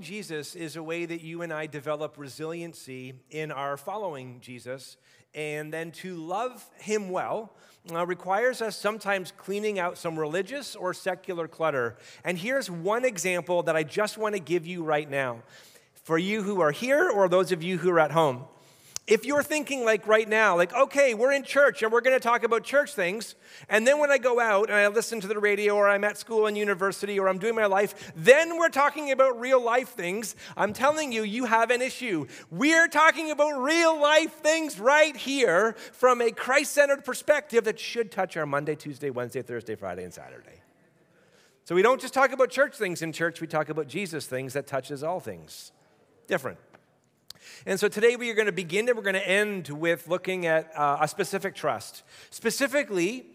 Jesus is a way that you and I develop resiliency in our following Jesus. And then to love him well uh, requires us sometimes cleaning out some religious or secular clutter. And here's one example that I just want to give you right now for you who are here or those of you who are at home if you're thinking like right now, like, okay, we're in church and we're going to talk about church things, and then when I go out and I listen to the radio or I'm at school and university or I'm doing my life, then we're talking about real life things, I'm telling you, you have an issue. We're talking about real life things right here from a Christ centered perspective that should touch our Monday, Tuesday, Wednesday, Thursday, Friday, and Saturday. So we don't just talk about church things in church, we talk about Jesus things that touches all things. Different. And so today we are going to begin and we're going to end with looking at uh, a specific trust. Specifically,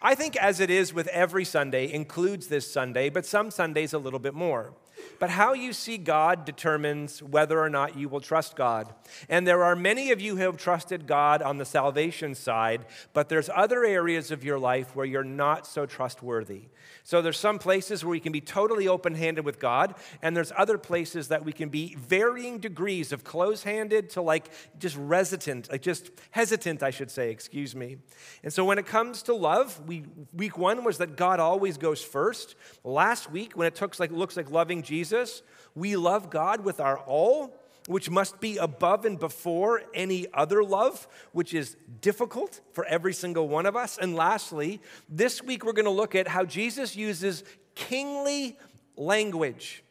I think as it is with every Sunday, includes this Sunday, but some Sundays a little bit more. But how you see God determines whether or not you will trust God. And there are many of you who have trusted God on the salvation side, but there's other areas of your life where you're not so trustworthy. So there's some places where we can be totally open-handed with God, and there's other places that we can be varying degrees of close-handed to like just resident, like just hesitant, I should say, excuse me. And so when it comes to love, we, week one was that God always goes first. Last week, when it took like looks like loving Jesus, we love God with our all which must be above and before any other love, which is difficult for every single one of us. And lastly, this week we're going to look at how Jesus uses kingly language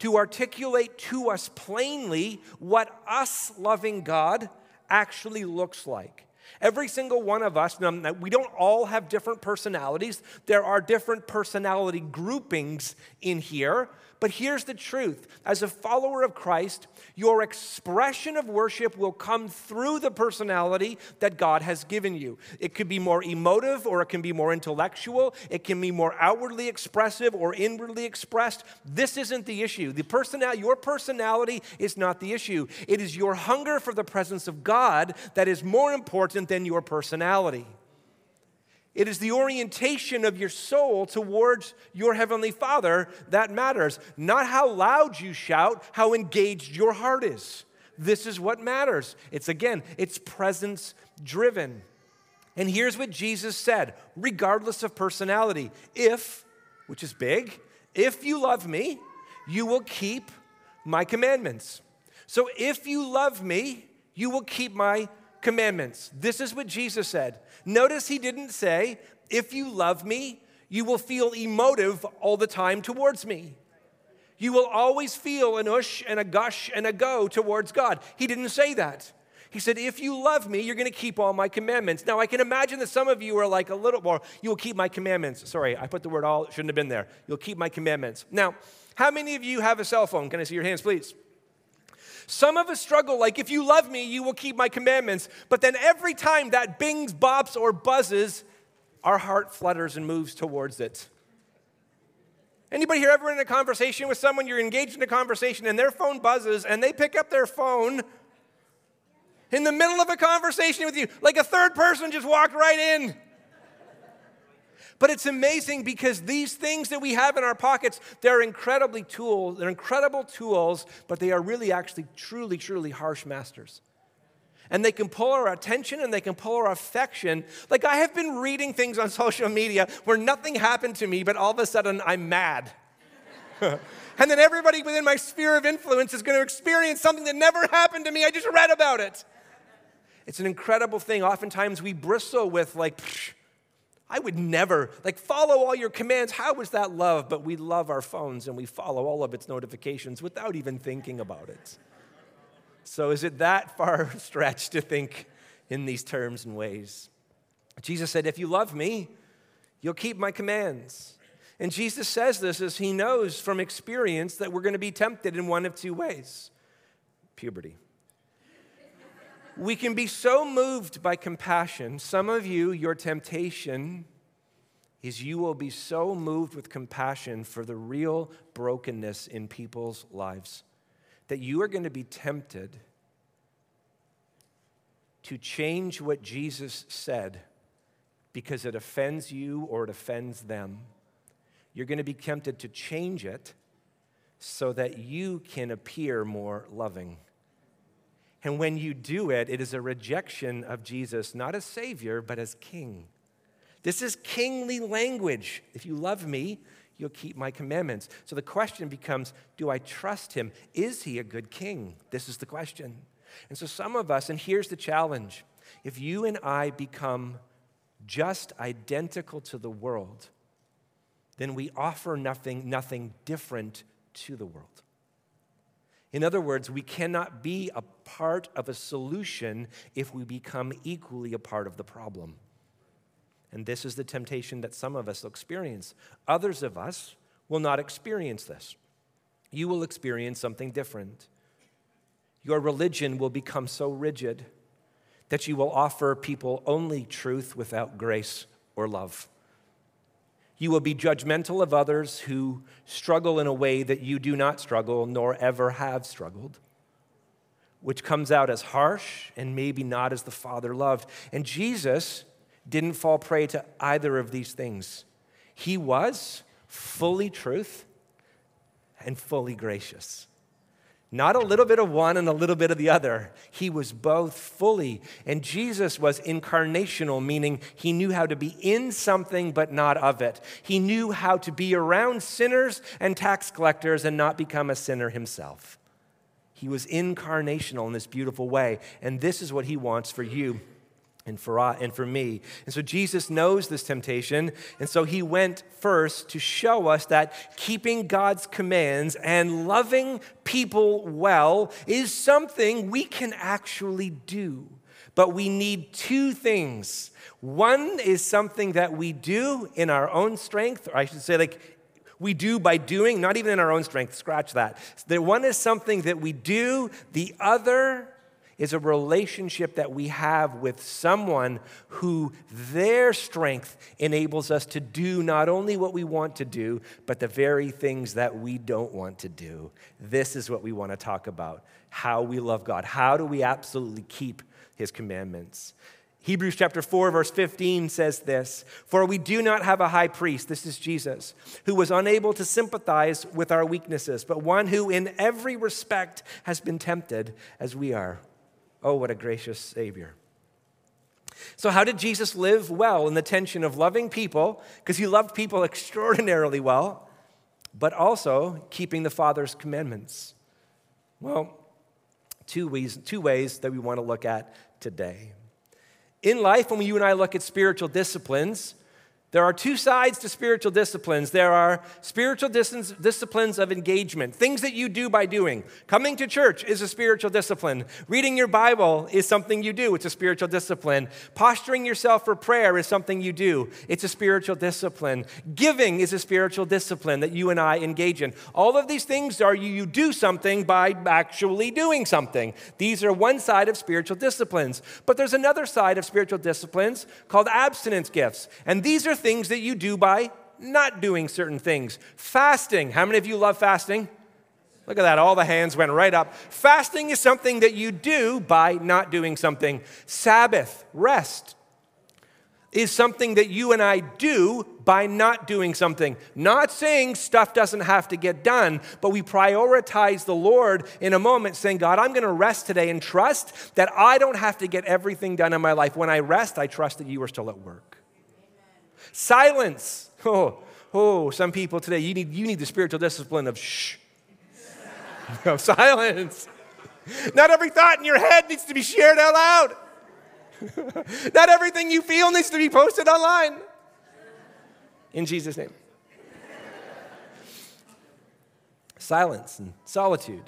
to articulate to us plainly what us loving God actually looks like. Every single one of us, we don't all have different personalities. There are different personality groupings in here. But here's the truth as a follower of Christ, your expression of worship will come through the personality that God has given you. It could be more emotive or it can be more intellectual. It can be more outwardly expressive or inwardly expressed. This isn't the issue. The personality, your personality is not the issue. It is your hunger for the presence of God that is more important than your personality. It is the orientation of your soul towards your Heavenly Father that matters, not how loud you shout, how engaged your heart is. This is what matters. It's again, it's presence driven. And here's what Jesus said, regardless of personality if, which is big, if you love me, you will keep my commandments. So if you love me, you will keep my commandments. This is what Jesus said. Notice he didn't say, if you love me, you will feel emotive all the time towards me. You will always feel an ush and a gush and a go towards God. He didn't say that. He said, If you love me, you're going to keep all my commandments. Now, I can imagine that some of you are like a little more, you will keep my commandments. Sorry, I put the word all, shouldn't have been there. You'll keep my commandments. Now, how many of you have a cell phone? Can I see your hands, please? Some of us struggle like, if you love me, you will keep my commandments. But then every time that bings, bops, or buzzes, our heart flutters and moves towards it. Anybody here ever in a conversation with someone, you're engaged in a conversation and their phone buzzes and they pick up their phone in the middle of a conversation with you, like a third person just walked right in. But it's amazing because these things that we have in our pockets, they're incredibly tools, they're incredible tools, but they are really actually truly, truly harsh masters. And they can pull our attention and they can pull our affection. Like I have been reading things on social media where nothing happened to me, but all of a sudden I'm mad. and then everybody within my sphere of influence is going to experience something that never happened to me. I just read about it. It's an incredible thing. Oftentimes we bristle with, like, I would never, like, follow all your commands. How was that love? But we love our phones and we follow all of its notifications without even thinking about it. So, is it that far stretched to think in these terms and ways? Jesus said, If you love me, you'll keep my commands. And Jesus says this as he knows from experience that we're going to be tempted in one of two ways puberty we can be so moved by compassion. Some of you, your temptation is you will be so moved with compassion for the real brokenness in people's lives that you are going to be tempted to change what Jesus said because it offends you or it offends them. You're going to be tempted to change it so that you can appear more loving. And when you do it, it is a rejection of Jesus, not as Savior, but as King. This is kingly language. If you love me, you'll keep my commandments. So the question becomes do I trust him? Is he a good king? This is the question. And so some of us, and here's the challenge if you and I become just identical to the world, then we offer nothing, nothing different to the world. In other words, we cannot be a part of a solution if we become equally a part of the problem. And this is the temptation that some of us will experience. Others of us will not experience this. You will experience something different. Your religion will become so rigid that you will offer people only truth without grace or love. You will be judgmental of others who struggle in a way that you do not struggle nor ever have struggled, which comes out as harsh and maybe not as the Father loved. And Jesus didn't fall prey to either of these things. He was fully truth and fully gracious. Not a little bit of one and a little bit of the other. He was both fully. And Jesus was incarnational, meaning he knew how to be in something but not of it. He knew how to be around sinners and tax collectors and not become a sinner himself. He was incarnational in this beautiful way. And this is what he wants for you and for, and for me. And so Jesus knows this temptation, and so he went first to show us that keeping God's commands and loving people well is something we can actually do. But we need two things. One is something that we do in our own strength, or I should say, like we do by doing, not even in our own strength, scratch that. The one is something that we do, the other is a relationship that we have with someone who their strength enables us to do not only what we want to do, but the very things that we don't want to do. This is what we want to talk about how we love God. How do we absolutely keep his commandments? Hebrews chapter 4, verse 15 says this For we do not have a high priest, this is Jesus, who was unable to sympathize with our weaknesses, but one who in every respect has been tempted as we are Oh, what a gracious Savior. So, how did Jesus live well in the tension of loving people, because he loved people extraordinarily well, but also keeping the Father's commandments? Well, two ways, two ways that we want to look at today. In life, when you and I look at spiritual disciplines, there are two sides to spiritual disciplines. There are spiritual dis- disciplines of engagement, things that you do by doing. Coming to church is a spiritual discipline. Reading your Bible is something you do, it's a spiritual discipline. Posturing yourself for prayer is something you do, it's a spiritual discipline. Giving is a spiritual discipline that you and I engage in. All of these things are you, you do something by actually doing something. These are one side of spiritual disciplines. But there's another side of spiritual disciplines called abstinence gifts. And these are things that you do by not doing certain things. Fasting. How many of you love fasting? Look at that. All the hands went right up. Fasting is something that you do by not doing something. Sabbath, rest, is something that you and I do by not doing something. Not saying stuff doesn't have to get done, but we prioritize the Lord in a moment, saying, God, I'm going to rest today and trust that I don't have to get everything done in my life. When I rest, I trust that you are still at work. Silence. Oh, oh, some people today, you need, you need the spiritual discipline of shh, of silence. Not every thought in your head needs to be shared out loud. Not everything you feel needs to be posted online. In Jesus' name. Silence and solitude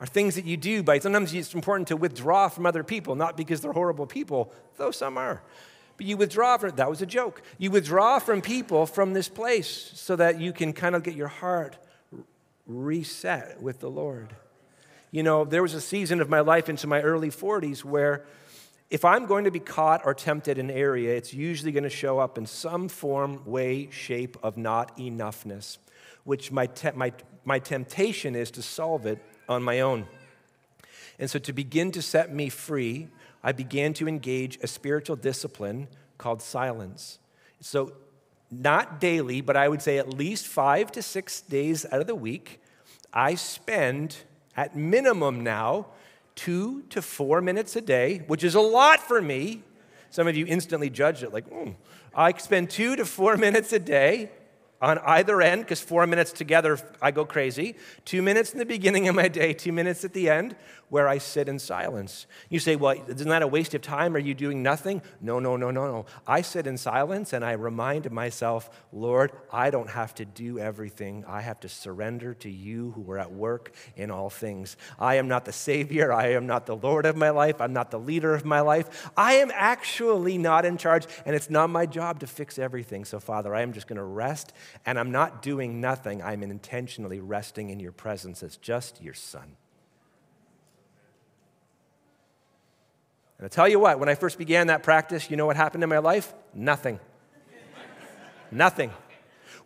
are things that you do by sometimes it's important to withdraw from other people, not because they're horrible people, though some are, but you withdraw from that was a joke. You withdraw from people from this place so that you can kind of get your heart reset with the Lord. You know, there was a season of my life into my early 40s where if I'm going to be caught or tempted in an area, it's usually going to show up in some form, way, shape of not enoughness, which my, te- my, my temptation is to solve it on my own. And so to begin to set me free I began to engage a spiritual discipline called silence. So, not daily, but I would say at least five to six days out of the week, I spend at minimum now two to four minutes a day, which is a lot for me. Some of you instantly judge it like, mm. I spend two to four minutes a day on either end, because four minutes together, I go crazy. Two minutes in the beginning of my day, two minutes at the end, where I sit in silence. You say, well, isn't that a waste of time? Are you doing nothing? No, no, no, no, no. I sit in silence and I remind myself, Lord, I don't have to do everything. I have to surrender to you who are at work in all things. I am not the Savior. I am not the Lord of my life. I'm not the leader of my life. I am actually not in charge, and it's not my job to fix everything. So, Father, I am just going to rest, and I'm not doing nothing. I'm intentionally resting in your presence as just your Son. And I tell you what, when I first began that practice, you know what happened in my life? Nothing. Nothing.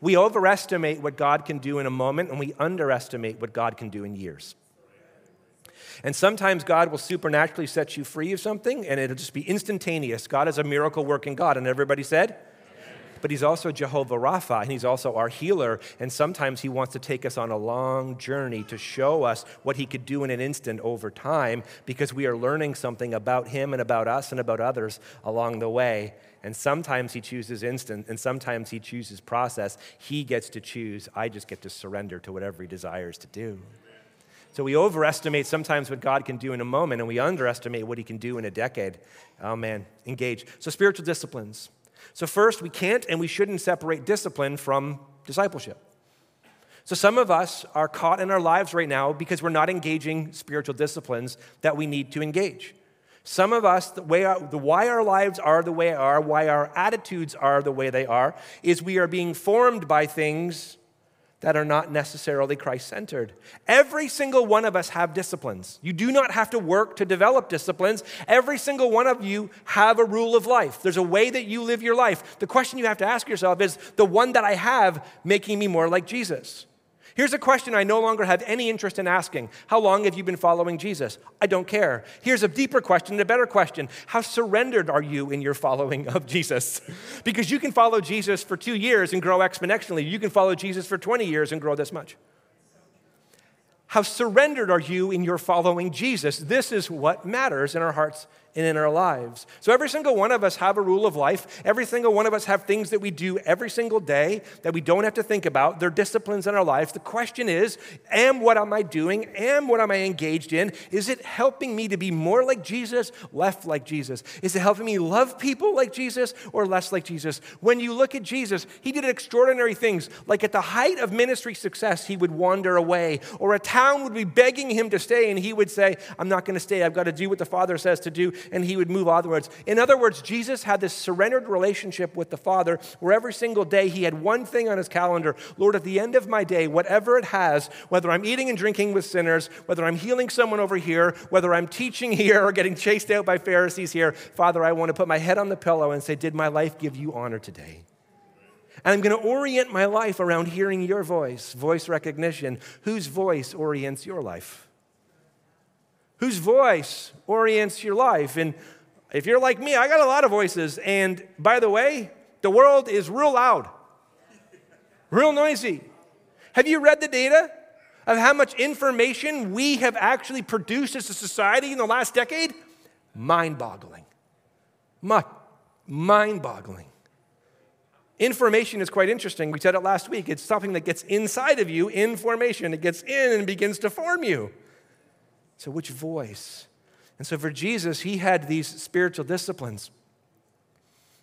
We overestimate what God can do in a moment, and we underestimate what God can do in years. And sometimes God will supernaturally set you free of something, and it'll just be instantaneous. God is a miracle working God. And everybody said, but he's also Jehovah Rapha, and he's also our healer. And sometimes he wants to take us on a long journey to show us what he could do in an instant over time because we are learning something about him and about us and about others along the way. And sometimes he chooses instant, and sometimes he chooses process. He gets to choose. I just get to surrender to whatever he desires to do. So we overestimate sometimes what God can do in a moment, and we underestimate what he can do in a decade. Oh man, engage. So, spiritual disciplines. So, first, we can't and we shouldn't separate discipline from discipleship. So, some of us are caught in our lives right now because we're not engaging spiritual disciplines that we need to engage. Some of us, the, way our, the why our lives are the way they are, why our attitudes are the way they are, is we are being formed by things that are not necessarily Christ centered. Every single one of us have disciplines. You do not have to work to develop disciplines. Every single one of you have a rule of life. There's a way that you live your life. The question you have to ask yourself is the one that I have making me more like Jesus? Here's a question I no longer have any interest in asking How long have you been following Jesus? I don't care. Here's a deeper question, a better question How surrendered are you in your following of Jesus? Because you can follow Jesus for two years and grow exponentially, you can follow Jesus for 20 years and grow this much. How surrendered are you in your following Jesus? This is what matters in our hearts and in our lives. So every single one of us have a rule of life. Every single one of us have things that we do every single day that we don't have to think about. They're disciplines in our lives. The question is, am what am I doing? Am what am I engaged in? Is it helping me to be more like Jesus, less like Jesus? Is it helping me love people like Jesus or less like Jesus? When you look at Jesus, he did extraordinary things. Like at the height of ministry success, he would wander away, or a town would be begging him to stay, and he would say, I'm not going to stay. I've got to do what the Father says to do and he would move onwards. In other words, Jesus had this surrendered relationship with the Father where every single day he had one thing on his calendar Lord, at the end of my day, whatever it has, whether I'm eating and drinking with sinners, whether I'm healing someone over here, whether I'm teaching here or getting chased out by Pharisees here, Father, I want to put my head on the pillow and say, Did my life give you honor today? And I'm going to orient my life around hearing your voice, voice recognition. Whose voice orients your life? Whose voice orients your life. And if you're like me, I got a lot of voices. And by the way, the world is real loud, real noisy. Have you read the data of how much information we have actually produced as a society in the last decade? Mind boggling. Mind boggling. Information is quite interesting. We said it last week. It's something that gets inside of you, information. It gets in and begins to form you. So, which voice? And so, for Jesus, he had these spiritual disciplines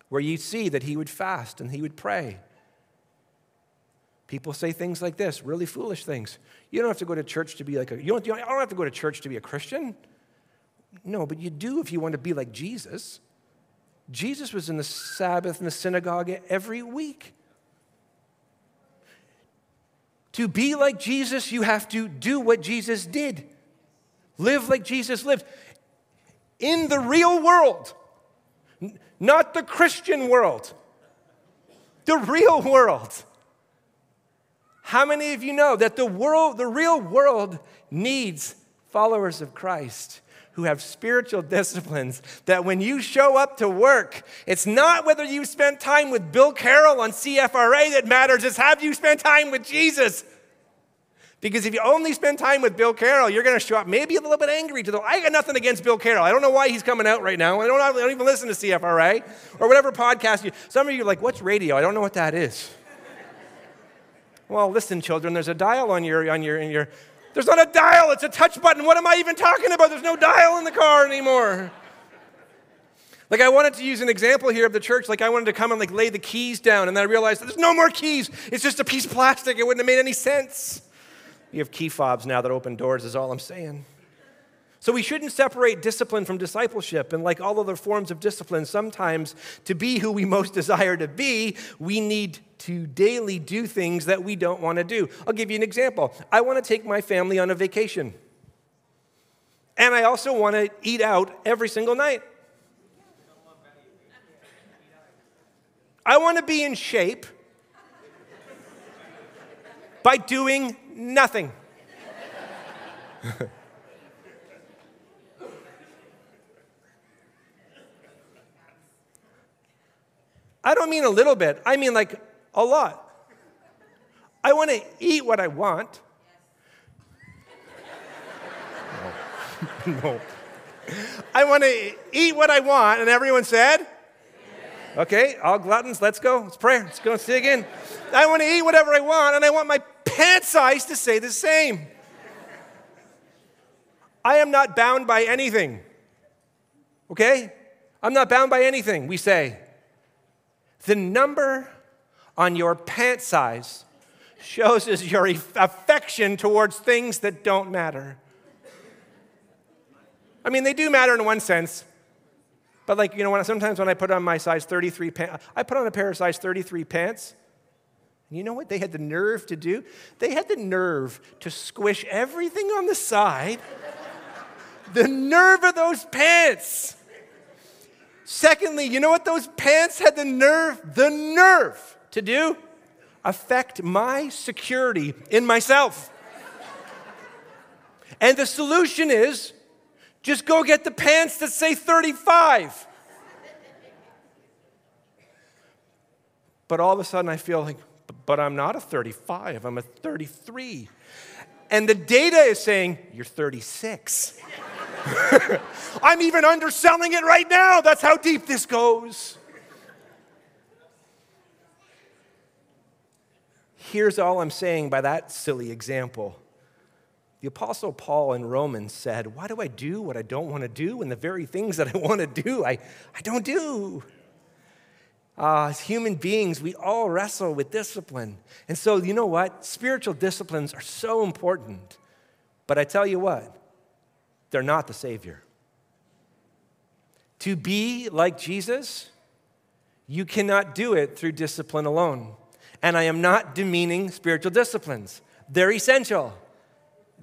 where you see that he would fast and he would pray. People say things like this, really foolish things. You don't have to go to church to be like a, you don't, you don't, I don't have to go to church to be a Christian. No, but you do if you want to be like Jesus. Jesus was in the Sabbath in the synagogue every week. To be like Jesus, you have to do what Jesus did. Live like Jesus lived in the real world, not the Christian world, the real world. How many of you know that the world, the real world needs followers of Christ who have spiritual disciplines that when you show up to work, it's not whether you spent time with Bill Carroll on CFRA that matters, it's have you spent time with Jesus? Because if you only spend time with Bill Carroll, you're going to show up maybe a little bit angry to the. I got nothing against Bill Carroll. I don't know why he's coming out right now. I don't, I don't even listen to CFRA or whatever podcast you. Some of you are like, "What's radio?" I don't know what that is. well, listen, children. There's a dial on your on your in your. There's not a dial. It's a touch button. What am I even talking about? There's no dial in the car anymore. Like I wanted to use an example here of the church, like I wanted to come and like lay the keys down, and then I realized there's no more keys. It's just a piece of plastic. It wouldn't have made any sense. You have key fobs now that open doors, is all I'm saying. So we shouldn't separate discipline from discipleship. And like all other forms of discipline, sometimes to be who we most desire to be, we need to daily do things that we don't want to do. I'll give you an example. I want to take my family on a vacation. And I also want to eat out every single night. I want to be in shape by doing nothing. I don't mean a little bit, I mean like a lot. I want to eat what I want. No. no. I want to eat what I want, and everyone said, Okay, all gluttons, let's go. Let's pray. Let's go and dig in. I want to eat whatever I want, and I want my pant size to say the same. I am not bound by anything. Okay? I'm not bound by anything, we say. The number on your pant size shows us your affection towards things that don't matter. I mean, they do matter in one sense. But like, you know, when, sometimes when I put on my size 33 pants, I put on a pair of size 33 pants. And you know what they had the nerve to do? They had the nerve to squish everything on the side. the nerve of those pants. Secondly, you know what those pants had the nerve, the nerve to do? Affect my security in myself. and the solution is just go get the pants that say 35. But all of a sudden, I feel like, but I'm not a 35, I'm a 33. And the data is saying, you're 36. I'm even underselling it right now. That's how deep this goes. Here's all I'm saying by that silly example the Apostle Paul in Romans said, Why do I do what I don't want to do? And the very things that I want to do, I, I don't do. Uh, as human beings, we all wrestle with discipline. And so, you know what? Spiritual disciplines are so important. But I tell you what, they're not the Savior. To be like Jesus, you cannot do it through discipline alone. And I am not demeaning spiritual disciplines, they're essential.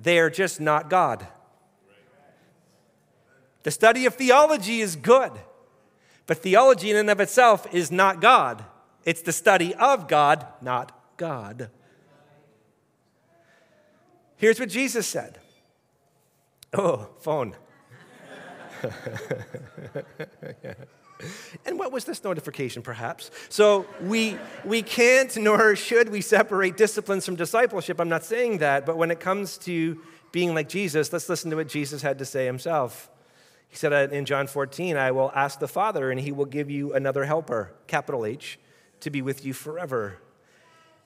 They are just not God. The study of theology is good, but theology in and of itself is not God. It's the study of God, not God. Here's what Jesus said. Oh, phone. And what was this notification, perhaps? So we, we can't nor should we separate disciplines from discipleship. I'm not saying that, but when it comes to being like Jesus, let's listen to what Jesus had to say himself. He said in John 14, I will ask the Father, and he will give you another helper, capital H, to be with you forever.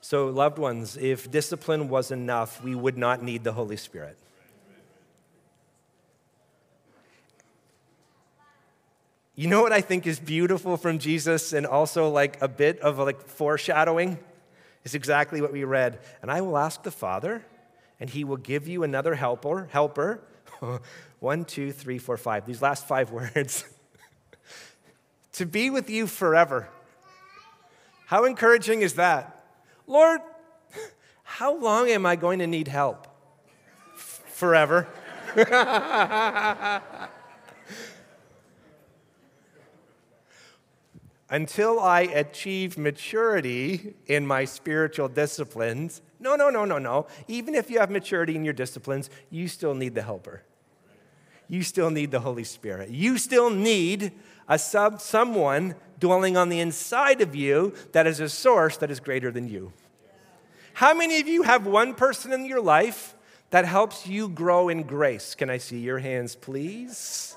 So, loved ones, if discipline was enough, we would not need the Holy Spirit. You know what I think is beautiful from Jesus and also like a bit of like foreshadowing? Is exactly what we read. And I will ask the Father, and he will give you another helper, helper. One, two, three, four, five. These last five words. to be with you forever. How encouraging is that? Lord, how long am I going to need help? Forever. until I achieve maturity in my spiritual disciplines. No, no, no, no, no. Even if you have maturity in your disciplines, you still need the helper. You still need the Holy Spirit. You still need a sub, someone dwelling on the inside of you that is a source that is greater than you. How many of you have one person in your life that helps you grow in grace? Can I see your hands, please?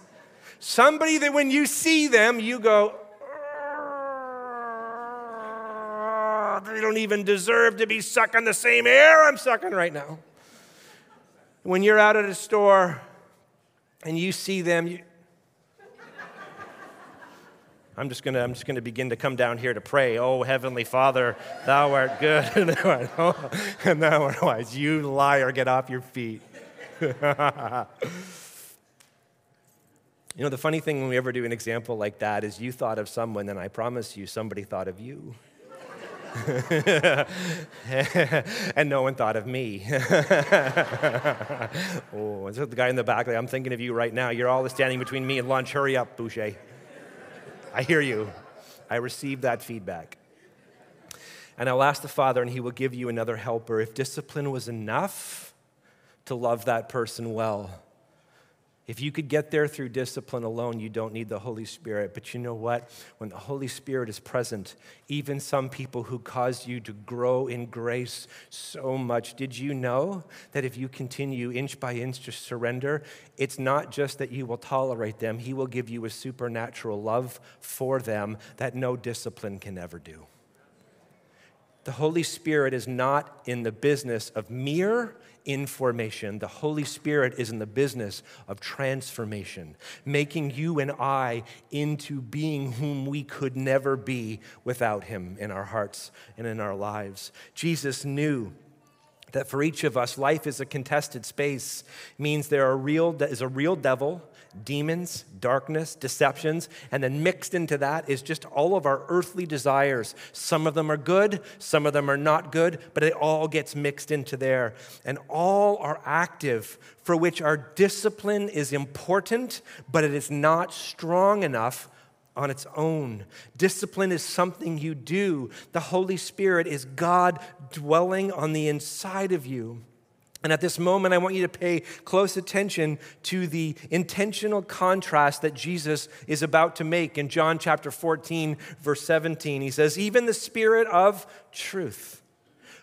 Somebody that when you see them, you go, they don't even deserve to be sucking the same air I'm sucking right now. When you're out at a store and you see them, you, I'm just gonna I'm just gonna begin to come down here to pray. Oh heavenly Father, thou art good, and thou art wise. You liar, get off your feet. you know, the funny thing when we ever do an example like that is you thought of someone, and I promise you, somebody thought of you. and no one thought of me. oh, is that the guy in the back? I'm thinking of you right now. You're all standing between me and lunch. Hurry up, Boucher. I hear you. I received that feedback. And I'll ask the Father, and He will give you another helper. If discipline was enough to love that person well, if you could get there through discipline alone, you don't need the Holy Spirit. But you know what? When the Holy Spirit is present, even some people who caused you to grow in grace so much, did you know that if you continue inch by inch to surrender, it's not just that you will tolerate them, He will give you a supernatural love for them that no discipline can ever do. The Holy Spirit is not in the business of mere information. The Holy Spirit is in the business of transformation, making you and I into being whom we could never be without Him in our hearts and in our lives. Jesus knew that for each of us, life is a contested space, means there are real, is a real devil demons, darkness, deceptions, and then mixed into that is just all of our earthly desires. Some of them are good, some of them are not good, but it all gets mixed into there. And all are active, for which our discipline is important, but it is not strong enough on its own. Discipline is something you do. The Holy Spirit is God dwelling on the inside of you. And at this moment, I want you to pay close attention to the intentional contrast that Jesus is about to make in John chapter 14, verse 17. He says, Even the Spirit of truth,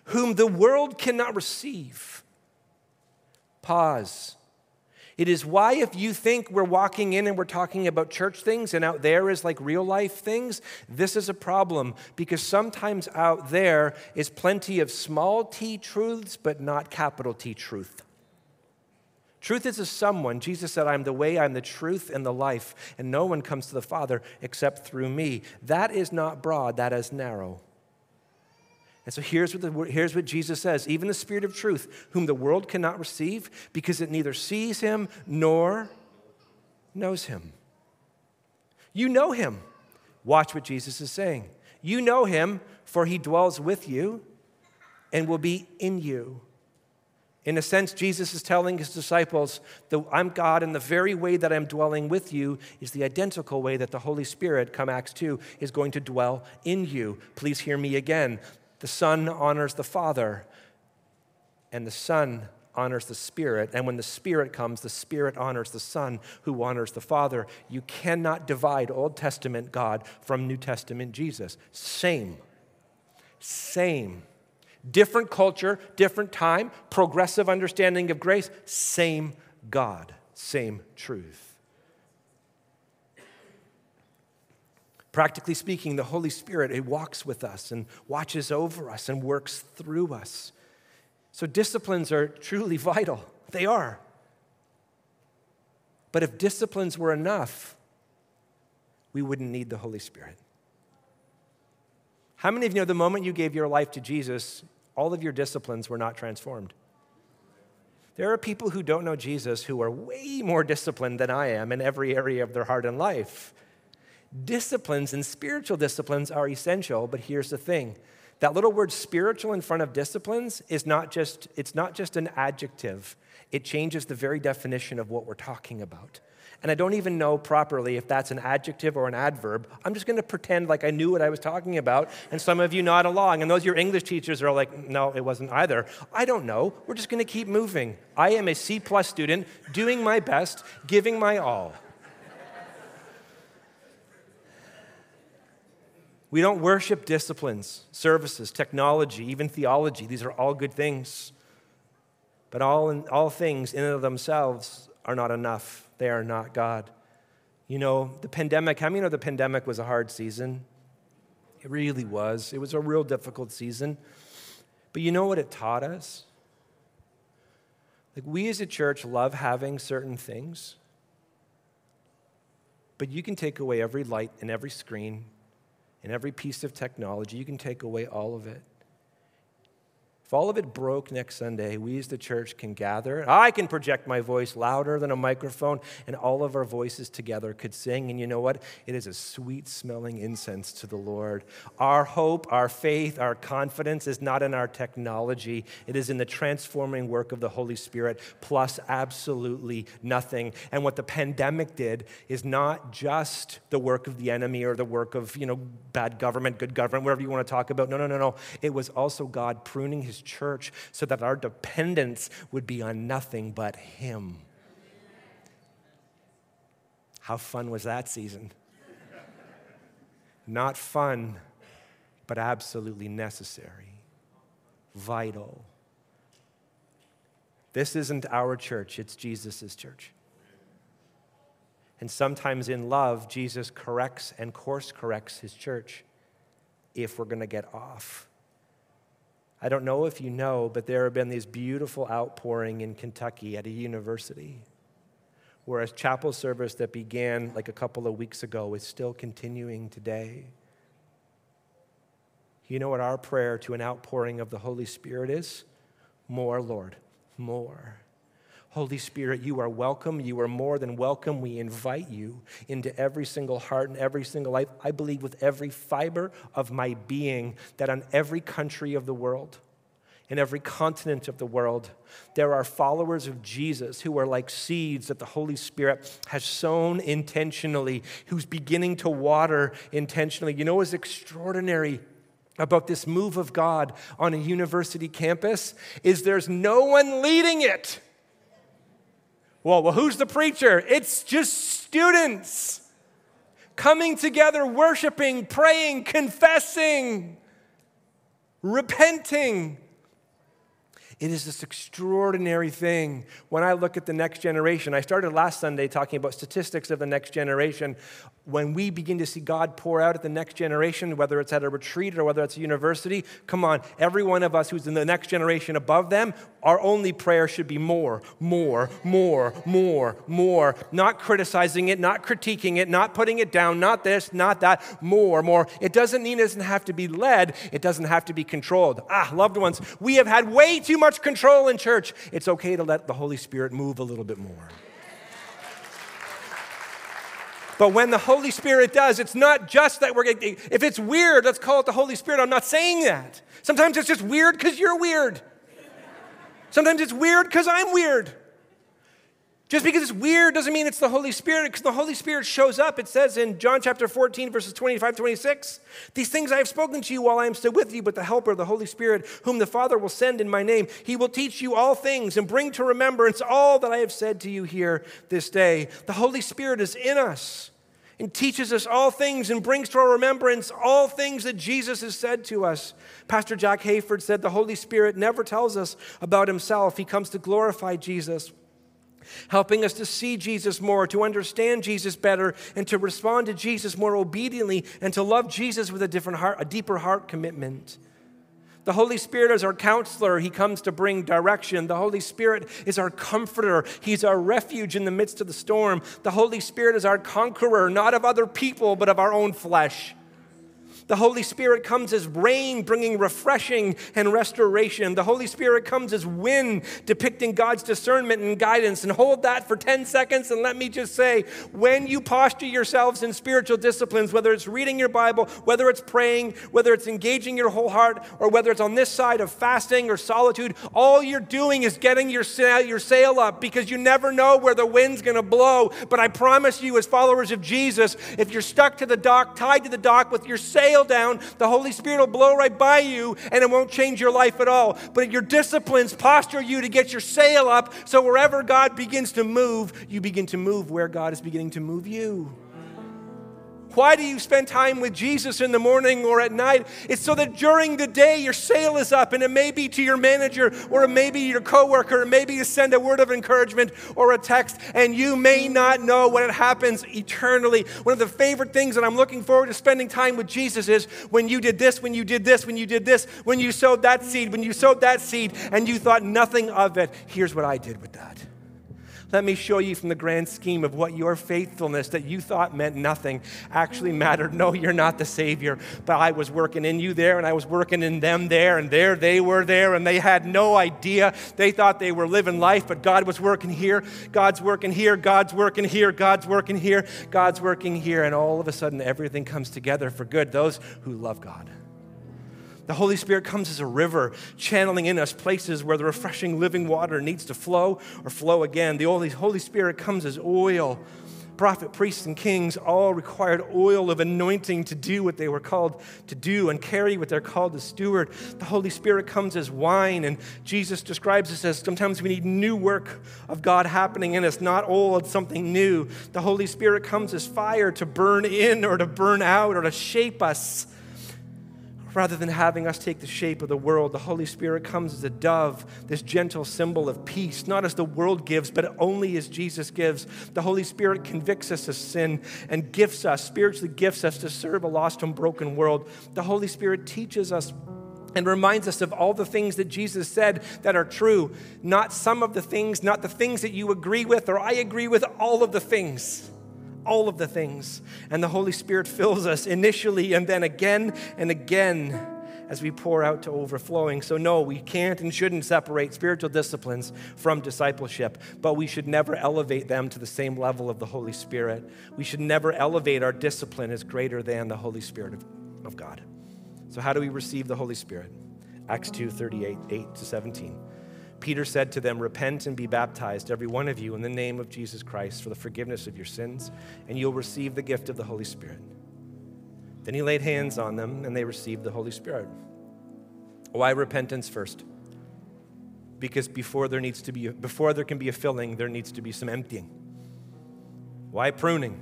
whom the world cannot receive. Pause. It is why, if you think we're walking in and we're talking about church things and out there is like real life things, this is a problem because sometimes out there is plenty of small t truths, but not capital T truth. Truth is a someone. Jesus said, I'm the way, I'm the truth, and the life, and no one comes to the Father except through me. That is not broad, that is narrow. And so here's what, the, here's what Jesus says Even the Spirit of truth, whom the world cannot receive, because it neither sees him nor knows him. You know him. Watch what Jesus is saying. You know him, for he dwells with you and will be in you. In a sense, Jesus is telling his disciples that I'm God, and the very way that I'm dwelling with you is the identical way that the Holy Spirit, come Acts 2, is going to dwell in you. Please hear me again. The Son honors the Father, and the Son honors the Spirit. And when the Spirit comes, the Spirit honors the Son, who honors the Father. You cannot divide Old Testament God from New Testament Jesus. Same. Same. Different culture, different time, progressive understanding of grace, same God, same truth. Practically speaking, the Holy Spirit, it walks with us and watches over us and works through us. So disciplines are truly vital. They are. But if disciplines were enough, we wouldn't need the Holy Spirit. How many of you know the moment you gave your life to Jesus, all of your disciplines were not transformed? There are people who don't know Jesus who are way more disciplined than I am in every area of their heart and life. Disciplines and spiritual disciplines are essential, but here's the thing. That little word spiritual in front of disciplines is not just, it's not just an adjective. It changes the very definition of what we're talking about. And I don't even know properly if that's an adjective or an adverb. I'm just going to pretend like I knew what I was talking about, and some of you nod along. And those your English teachers are like, no, it wasn't either. I don't know. We're just going to keep moving. I am a C plus student, doing my best, giving my all. We don't worship disciplines, services, technology, even theology. These are all good things. But all, in, all things in and of themselves are not enough. They are not God. You know, the pandemic, how many know the pandemic was a hard season? It really was. It was a real difficult season. But you know what it taught us? Like, we as a church love having certain things, but you can take away every light and every screen and every piece of technology, you can take away all of it. If all of it broke next Sunday, we as the church can gather. I can project my voice louder than a microphone, and all of our voices together could sing. And you know what? It is a sweet smelling incense to the Lord. Our hope, our faith, our confidence is not in our technology, it is in the transforming work of the Holy Spirit, plus absolutely nothing. And what the pandemic did is not just the work of the enemy or the work of, you know, bad government, good government, whatever you want to talk about. No, no, no, no. It was also God pruning his church so that our dependence would be on nothing but Him. How fun was that season? Not fun, but absolutely necessary, vital. This isn't our church, it's Jesus' church. And sometimes in love, Jesus corrects and course corrects his church if we're going to get off. I don't know if you know, but there have been these beautiful outpouring in Kentucky at a university where a chapel service that began like a couple of weeks ago is still continuing today. You know what our prayer to an outpouring of the Holy Spirit is? More, Lord, more. Holy Spirit, you are welcome. You are more than welcome. We invite you into every single heart and every single life. I believe with every fiber of my being that on every country of the world, in every continent of the world, there are followers of Jesus who are like seeds that the Holy Spirit has sown intentionally, who's beginning to water intentionally. You know what's extraordinary? about this move of God on a university campus is there's no one leading it. Well, well, who's the preacher? It's just students coming together, worshiping, praying, confessing, repenting. It is this extraordinary thing. When I look at the next generation, I started last Sunday talking about statistics of the next generation when we begin to see God pour out at the next generation, whether it's at a retreat or whether it's a university, come on, every one of us who's in the next generation above them, our only prayer should be more, more, more, more, more. Not criticizing it, not critiquing it, not putting it down, not this, not that, more, more. It doesn't mean it doesn't have to be led, it doesn't have to be controlled. Ah, loved ones, we have had way too much control in church. It's okay to let the Holy Spirit move a little bit more. But when the Holy Spirit does, it's not just that we're getting, if it's weird, let's call it the Holy Spirit. I'm not saying that. Sometimes it's just weird because you're weird. Sometimes it's weird because I'm weird. Just because it's weird doesn't mean it's the Holy Spirit, because the Holy Spirit shows up. It says in John chapter 14, verses 25 26, These things I have spoken to you while I am still with you, but the Helper, the Holy Spirit, whom the Father will send in my name, he will teach you all things and bring to remembrance all that I have said to you here this day. The Holy Spirit is in us and teaches us all things and brings to our remembrance all things that Jesus has said to us. Pastor Jack Hayford said the Holy Spirit never tells us about himself, he comes to glorify Jesus helping us to see Jesus more, to understand Jesus better, and to respond to Jesus more obediently, and to love Jesus with a different heart, a deeper heart commitment. The Holy Spirit is our counselor. He comes to bring direction. The Holy Spirit is our comforter. He's our refuge in the midst of the storm. The Holy Spirit is our conqueror, not of other people, but of our own flesh. The Holy Spirit comes as rain, bringing refreshing and restoration. The Holy Spirit comes as wind, depicting God's discernment and guidance. And hold that for 10 seconds and let me just say when you posture yourselves in spiritual disciplines, whether it's reading your Bible, whether it's praying, whether it's engaging your whole heart, or whether it's on this side of fasting or solitude, all you're doing is getting your sail, your sail up because you never know where the wind's going to blow. But I promise you, as followers of Jesus, if you're stuck to the dock, tied to the dock with your sail, down, the Holy Spirit will blow right by you and it won't change your life at all. But your disciplines posture you to get your sail up so wherever God begins to move, you begin to move where God is beginning to move you. Why do you spend time with Jesus in the morning or at night? It's so that during the day your sail is up, and it may be to your manager, or it may be your coworker, or maybe you send a word of encouragement or a text, and you may not know when it happens eternally. One of the favorite things that I'm looking forward to spending time with Jesus is when you did this, when you did this, when you did this, when you sowed that seed, when you sowed that seed, and you thought nothing of it. Here's what I did with that. Let me show you from the grand scheme of what your faithfulness that you thought meant nothing actually mattered. No, you're not the Savior, but I was working in you there and I was working in them there, and there they were there, and they had no idea. They thought they were living life, but God was working here, God's working here, God's working here, God's working here, God's working here, and all of a sudden everything comes together for good. Those who love God. The Holy Spirit comes as a river, channeling in us places where the refreshing living water needs to flow or flow again. The Holy Spirit comes as oil. Prophet, priests, and kings all required oil of anointing to do what they were called to do and carry what they're called to steward. The Holy Spirit comes as wine, and Jesus describes us as sometimes we need new work of God happening in us, not old, something new. The Holy Spirit comes as fire to burn in or to burn out or to shape us Rather than having us take the shape of the world, the Holy Spirit comes as a dove, this gentle symbol of peace, not as the world gives, but only as Jesus gives. The Holy Spirit convicts us of sin and gifts us, spiritually gifts us to serve a lost and broken world. The Holy Spirit teaches us and reminds us of all the things that Jesus said that are true, not some of the things, not the things that you agree with or I agree with, all of the things all of the things. And the Holy Spirit fills us initially and then again and again as we pour out to overflowing. So, no, we can't and shouldn't separate spiritual disciplines from discipleship, but we should never elevate them to the same level of the Holy Spirit. We should never elevate our discipline as greater than the Holy Spirit of, of God. So, how do we receive the Holy Spirit? Acts 2 38, 8 to 17. Peter said to them, Repent and be baptized, every one of you, in the name of Jesus Christ for the forgiveness of your sins, and you'll receive the gift of the Holy Spirit. Then he laid hands on them, and they received the Holy Spirit. Why repentance first? Because before there needs to be before there can be a filling, there needs to be some emptying. Why pruning?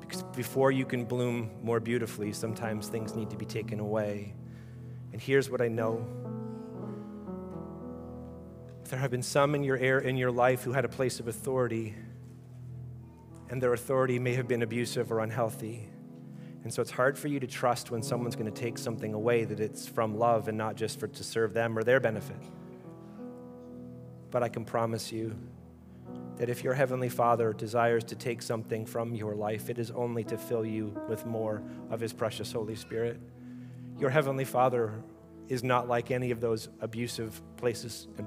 Because before you can bloom more beautifully, sometimes things need to be taken away. And here's what I know there have been some in your, air, in your life who had a place of authority, and their authority may have been abusive or unhealthy. And so it's hard for you to trust when someone's going to take something away that it's from love and not just for to serve them or their benefit. But I can promise you that if your heavenly Father desires to take something from your life, it is only to fill you with more of his precious Holy Spirit. Your heavenly Father is not like any of those abusive places and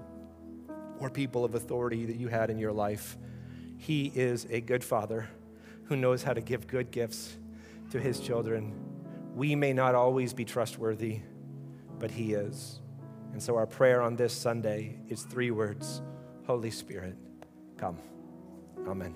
or people of authority that you had in your life. He is a good father who knows how to give good gifts to his children. We may not always be trustworthy, but he is. And so our prayer on this Sunday is three words Holy Spirit, come. Amen.